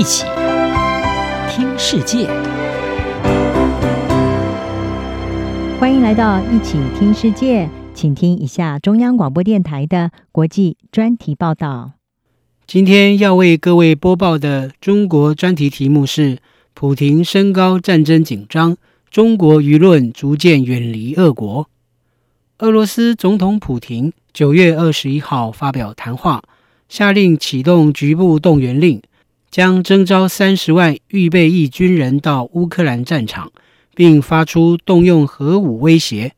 一起听世界，欢迎来到一起听世界，请听一下中央广播电台的国际专题报道。今天要为各位播报的中国专题题目是：普廷升高战争紧张，中国舆论逐渐远离俄国。俄罗斯总统普廷九月二十一号发表谈话。下令启动局部动员令，将征召三十万预备役军人到乌克兰战场，并发出动用核武威胁。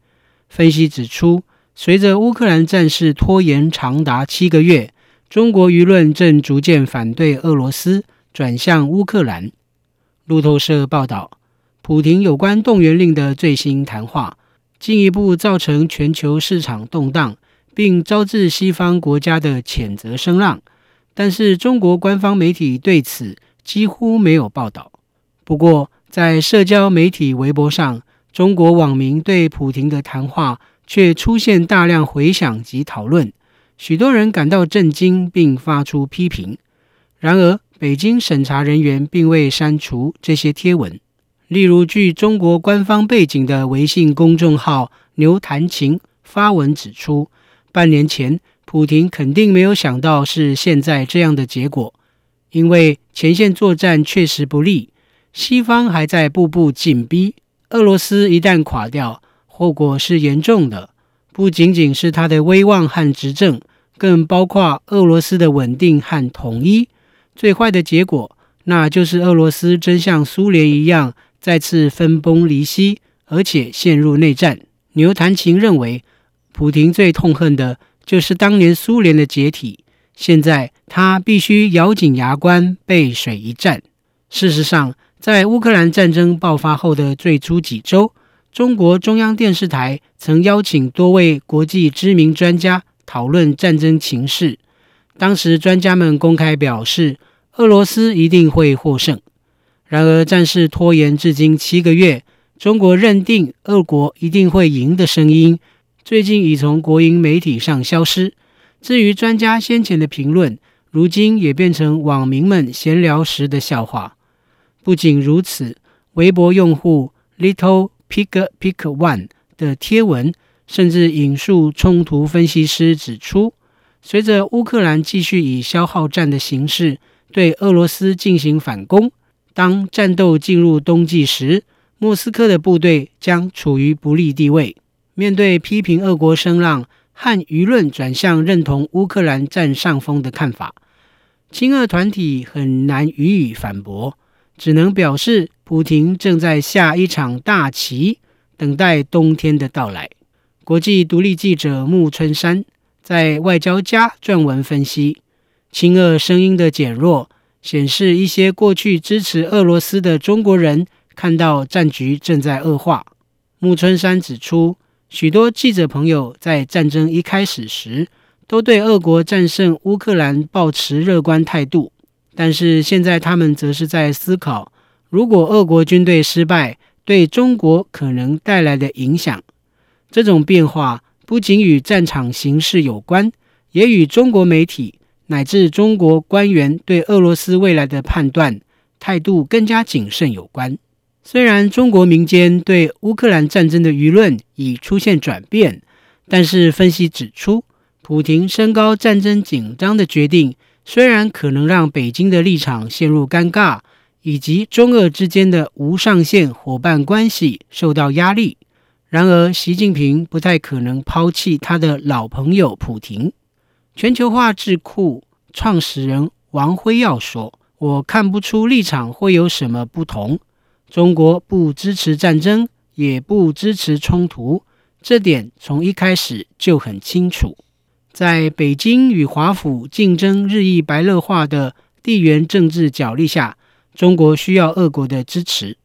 分析指出，随着乌克兰战事拖延长达七个月，中国舆论正逐渐反对俄罗斯，转向乌克兰。路透社报道，普廷有关动员令的最新谈话，进一步造成全球市场动荡。并招致西方国家的谴责声浪，但是中国官方媒体对此几乎没有报道。不过，在社交媒体微博上，中国网民对普亭的谈话却出现大量回响及讨论，许多人感到震惊并发出批评。然而，北京审查人员并未删除这些贴文。例如，据中国官方背景的微信公众号“牛弹琴”发文指出。半年前，普廷肯定没有想到是现在这样的结果，因为前线作战确实不利，西方还在步步紧逼。俄罗斯一旦垮掉，后果是严重的，不仅仅是他的威望和执政，更包括俄罗斯的稳定和统一。最坏的结果，那就是俄罗斯真像苏联一样，再次分崩离析，而且陷入内战。牛弹琴认为。普廷最痛恨的就是当年苏联的解体，现在他必须咬紧牙关背水一战。事实上，在乌克兰战争爆发后的最初几周，中国中央电视台曾邀请多位国际知名专家讨论战争情势。当时，专家们公开表示，俄罗斯一定会获胜。然而，战事拖延至今七个月，中国认定俄国一定会赢的声音。最近已从国营媒体上消失。至于专家先前的评论，如今也变成网民们闲聊时的笑话。不仅如此，微博用户 Little Pig Pig One 的贴文，甚至引述冲突分析师指出，随着乌克兰继续以消耗战的形式对俄罗斯进行反攻，当战斗进入冬季时，莫斯科的部队将处于不利地位。面对批评俄国声浪和舆论转向认同乌克兰占上风的看法，亲俄团体很难予以反驳，只能表示普京正在下一场大棋，等待冬天的到来。国际独立记者木村山在《外交家》撰文分析，亲俄声音的减弱，显示一些过去支持俄罗斯的中国人看到战局正在恶化。木村山指出，许多记者朋友在战争一开始时都对俄国战胜乌克兰抱持乐观态度，但是现在他们则是在思考，如果俄国军队失败，对中国可能带来的影响。这种变化不仅与战场形势有关，也与中国媒体乃至中国官员对俄罗斯未来的判断态度更加谨慎有关。虽然中国民间对乌克兰战争的舆论已出现转变，但是分析指出，普京升高战争紧张的决定，虽然可能让北京的立场陷入尴尬，以及中俄之间的无上限伙伴关系受到压力，然而习近平不太可能抛弃他的老朋友普京。全球化智库创始人王辉耀说：“我看不出立场会有什么不同。”中国不支持战争，也不支持冲突，这点从一开始就很清楚。在北京与华府竞争日益白热化的地缘政治角力下，中国需要俄国的支持；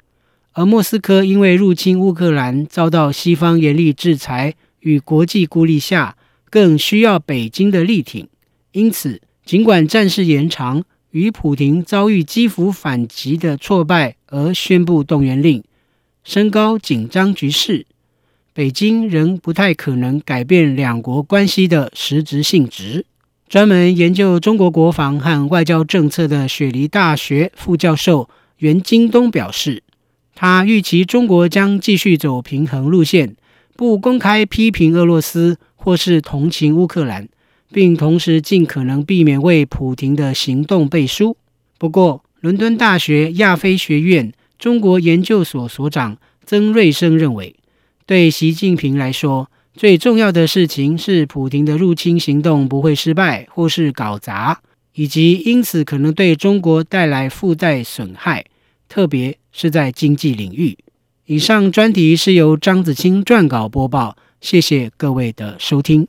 而莫斯科因为入侵乌克兰遭到西方严厉制裁与国际孤立下，更需要北京的力挺。因此，尽管战事延长，与普廷遭遇基辅反击的挫败而宣布动员令，升高紧张局势，北京仍不太可能改变两国关系的实质性质。专门研究中国国防和外交政策的雪梨大学副教授袁金东表示，他预期中国将继续走平衡路线，不公开批评俄罗斯或是同情乌克兰，并同时尽可能避免为普亭的行动背书。不过，伦敦大学亚非学院中国研究所所长曾瑞生认为，对习近平来说，最重要的事情是普亭的入侵行动不会失败或是搞砸，以及因此可能对中国带来附带损害，特别是在经济领域。以上专题是由张子清撰稿播报，谢谢各位的收听。